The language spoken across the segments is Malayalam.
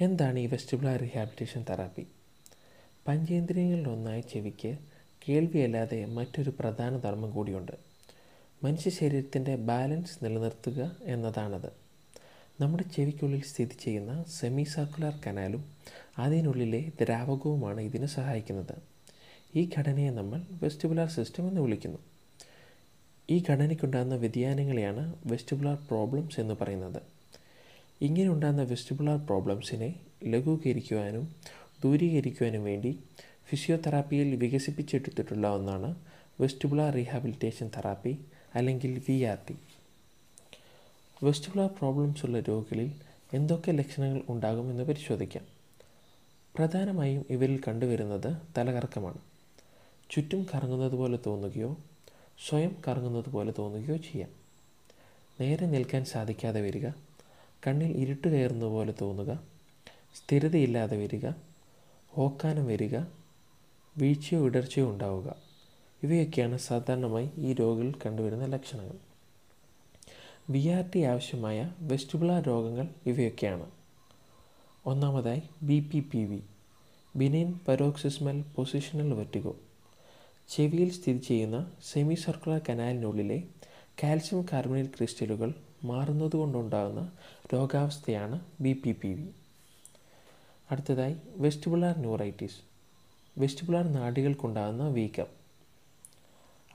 എന്താണ് ഈ വെസ്റ്റിബുലാർ റീഹാബിലിറ്റേഷൻ തെറാപ്പി പഞ്ചേന്ദ്രിയങ്ങളിലൊന്നായ ചെവിക്ക് കേൾവിയല്ലാതെ മറ്റൊരു പ്രധാന ധർമ്മം കൂടിയുണ്ട്. മനുഷ്യ ശരീരത്തിന്റെ ബാലൻസ് നിലനിർത്തുക എന്നതാണത്. നമ്മുടെ ചെവിക്കുള്ളിൽ സ്ഥിതി ചെയ്യുന്ന സെമി സർക്കുലർ കനാലും അതിനുള്ളിലെ ദ്രാവകവുമാണ് ഇതിന് സഹായിക്കുന്നത്. ഈ ഘടനയെ നമ്മൾ വെസ്റ്റിബുലാർ സിസ്റ്റം എന്ന് വിളിക്കുന്നു. ഈ ഘടനയ്ക്കുണ്ടാകുന്ന വ്യതിയാനങ്ങളെയാണ് വെസ്റ്റിബുലാർ പ്രോബ്ലംസ് എന്ന് പറയുന്നത്. ഇങ്ങനെ ഉണ്ടാകുന്ന വെസ്റ്റിബുലാർ പ്രോബ്ലംസിനെ ലഘൂകരിക്കുവാനും ദൂരീകരിക്കുവാനും വേണ്ടി ഫിസിയോതെറാപ്പിയിൽ വികസിപ്പിച്ചെടുത്തിട്ടുള്ള ഒന്നാണ് വെസ്റ്റിബുലാർ റീഹാബിലിറ്റേഷൻ തെറാപ്പി അല്ലെങ്കിൽ V R T vestibular problems ഉള്ള രോഗികളിൽ എന്തൊക്കെ ലക്ഷണങ്ങൾ ഉണ്ടാകുമെന്ന് പരിശോധിക്കാം. പ്രധാനമായും ഇവരിൽ കണ്ടുവരുന്നത് തലകറക്കമാണ്. ചുറ്റും കറങ്ങുന്നത് പോലെ തോന്നുകയോ സ്വയം കറങ്ങുന്നത് പോലെ തോന്നുകയോ ചെയ്യാം. നേരെ നിൽക്കാൻ സാധിക്കാതെ വരിക കണ്ണിൽ ഇരുട്ട് കയറുന്നതുപോലെ തോന്നുക. സ്ഥിരതയില്ലാതെ വരിക. ഓക്കാനം വരിക. വീഴ്ചയോ ഇടർച്ചയോ ഉണ്ടാവുക. ഇവയൊക്കെയാണ് സാധാരണമായി ഈ രോഗികളിൽ കണ്ടുവരുന്ന ലക്ഷണങ്ങൾ. വി ആർ ടി ആവശ്യമായ വെസ്റ്റിബുലാർ രോഗങ്ങൾ ഇവയൊക്കെയാണ്. ഒന്നാമതായി B P P V benign paroxysmal positional vertigo. ചെവിയിൽ സ്ഥിതി ചെയ്യുന്ന സെമി സർക്കുലർ കനാലിനുള്ളിലെ കാൽസ്യം കാർബണേറ്റ് ക്രിസ്റ്റലുകൾ മാറുന്നതുകൊണ്ടുണ്ടാകുന്ന രോഗാവസ്ഥയാണ് ബി പി പി വി. അടുത്തതായി വെസ്റ്റിബുലാർ ന്യൂറൈറ്റിസ്. വെസ്റ്റിബുലാർ നാടികൾക്കുണ്ടാകുന്ന വീക്കം.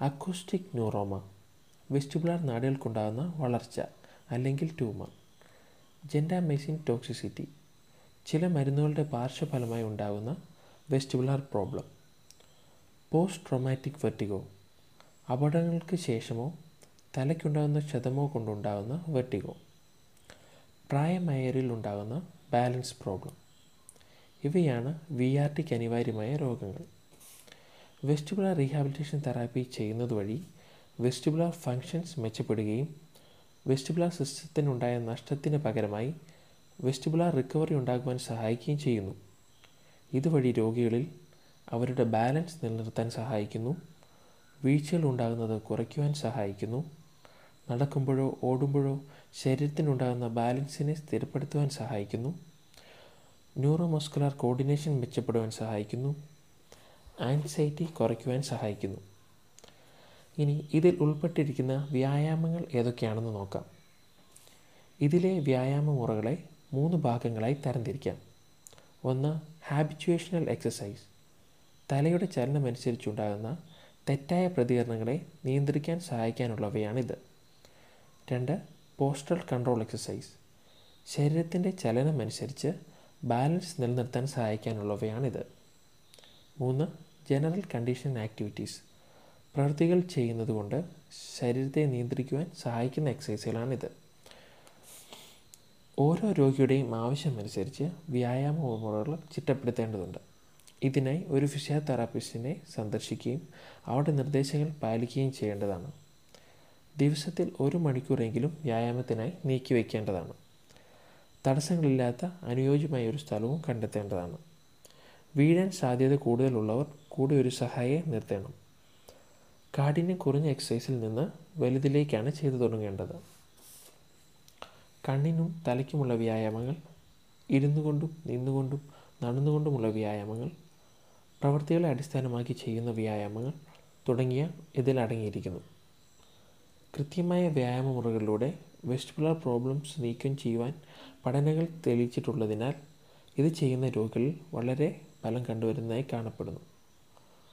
Acoustic neuroma. വെസ്റ്റിബുലാർ നാടികൾക്കുണ്ടാകുന്ന വളർച്ച അല്ലെങ്കിൽ ട്യൂമർ. ജെൻഡാമെസിൻ ടോക്സിസിറ്റി. ചില മരുന്നുകളുടെ പാർശ്വഫലമായി ഉണ്ടാകുന്ന vestibular problem. Post traumatic vertigo. അപകടങ്ങൾക്ക് ശേഷമോ തലയ്ക്കുണ്ടാകുന്ന ക്ഷതമോ കൊണ്ടുണ്ടാകുന്ന വെർട്ടിഗോ. പ്രായമായവരിൽ ഉണ്ടാകുന്ന ബാലൻസ് പ്രോബ്ലം. ഇവയാണ് വി ആർ ടിക്ക് അനിവാര്യമായ രോഗങ്ങൾ. വെസ്റ്റിബുലാർ റീഹാബിലിറ്റേഷൻ തെറാപ്പി ചെയ്യുന്നത് വഴി വെസ്റ്റിബുലാർ ഫങ്ഷൻസ് മെച്ചപ്പെടുകയും വെസ്റ്റിബുലാർ സിസ്റ്റത്തിനുണ്ടായ നഷ്ടത്തിന് പകരമായി വെസ്റ്റിബുലാർ റിക്കവറി ഉണ്ടാകുവാൻ സഹായിക്കുകയും ചെയ്യുന്നു. ഇതുവഴി രോഗികളിൽ അവരുടെ ബാലൻസ് നിലനിർത്താൻ സഹായിക്കുന്നു. വീഴ്ചകൾ ഉണ്ടാകുന്നത് കുറയ്ക്കുവാൻ സഹായിക്കുന്നു. നടക്കുമ്പോഴോ ഓടുമ്പോഴോ ശരീരത്തിനുണ്ടാകുന്ന ബാലൻസിനെ സ്ഥിരപ്പെടുത്തുവാൻ സഹായിക്കുന്നു. ന്യൂറോമസ്കുലാർ കോർഡിനേഷൻ മെച്ചപ്പെടുവാൻ സഹായിക്കുന്നു. ആൻസൈറ്റി കുറയ്ക്കുവാൻ സഹായിക്കുന്നു. ഇനി ഇതിൽ ഉൾപ്പെട്ടിരിക്കുന്ന വ്യായാമങ്ങൾ ഏതൊക്കെയാണെന്ന് നോക്കാം. ഇതിലെ വ്യായാമ മുറകളെ മൂന്ന് ഭാഗങ്ങളായി തരംതിരിക്കാം. ഒന്ന് ഹാബിച്വേഷണൽ എക്സസൈസ് തലയുടെ ചലനമനുസരിച്ചുണ്ടാകുന്ന തെറ്റായ പ്രതികരണങ്ങളെ നിയന്ത്രിക്കാൻ സഹായിക്കാനുള്ളവയാണിത്. രണ്ട് പോസ്റ്റൽ കൺട്രോൾ എക്സസൈസ്. ശരീരത്തിന്റെ ചലനമനുസരിച്ച് ബാലൻസ് നിലനിർത്താൻ സഹായിക്കാനുള്ളവയാണിത്. മൂന്ന് ജനറൽ കണ്ടീഷൻ ആക്ടിവിറ്റീസ്. പ്രവൃത്തികൾ ചെയ്യുന്നതുകൊണ്ട് ശരീരത്തെ നിയന്ത്രിക്കുവാൻ സഹായിക്കുന്ന എക്സസൈസുകളാണിത്. ഓരോ രോഗിയുടെയും ആവശ്യമനുസരിച്ച് വ്യായാമ മുറകൾ ചിട്ടപ്പെടുത്തേണ്ടതുണ്ട്. ഇതിനായി ഒരു ഫിസിയോതെറാപ്പിസ്റ്റിനെ സന്ദർശിക്കുകയും അവരുടെ നിർദ്ദേശങ്ങൾ പാലിക്കുകയും ചെയ്യേണ്ടതാണ്. ദിവസത്തിൽ ഒരു മണിക്കൂറെങ്കിലും വ്യായാമത്തിനായി നീക്കി വയ്ക്കേണ്ടതാണ്. തടസ്സങ്ങളില്ലാത്ത അനുയോജ്യമായ ഒരു സ്ഥലവും കണ്ടെത്തേണ്ടതാണ്. വീഴാൻ സാധ്യത കൂടുതലുള്ളവർ കൂടെ ഒരു സഹായിയെ നിർത്തണം. കാഠിന്യം കുറഞ്ഞ എക്സസൈസിൽ നിന്ന് വലുതിലേക്കാണ് ചെയ്തു തുടങ്ങേണ്ടത്. കണ്ണിനും തലയ്ക്കുമുള്ള വ്യായാമങ്ങൾ ഇരുന്നുകൊണ്ടും നിന്നുകൊണ്ടും നടന്നുകൊണ്ടുമുള്ള വ്യായാമങ്ങൾ പ്രവൃത്തികളെ അടിസ്ഥാനമാക്കി ചെയ്യുന്ന വ്യായാമങ്ങൾ തുടങ്ങിയ ഇതിൽ അടങ്ങിയിരിക്കുന്നു. കൃത്യമായ വ്യായാമ മുറകളിലൂടെ വെസ്റ്റിബുലാർ പ്രോബ്ലംസ് നീക്കം ചെയ്യുവാൻ പഠനങ്ങൾ തെളിയിച്ചിട്ടുള്ളതിനാൽ ഇത് ചെയ്യുന്ന രോഗികളിൽ വളരെ ഫലം കണ്ടുവരുന്നതായി കാണപ്പെടുന്നു.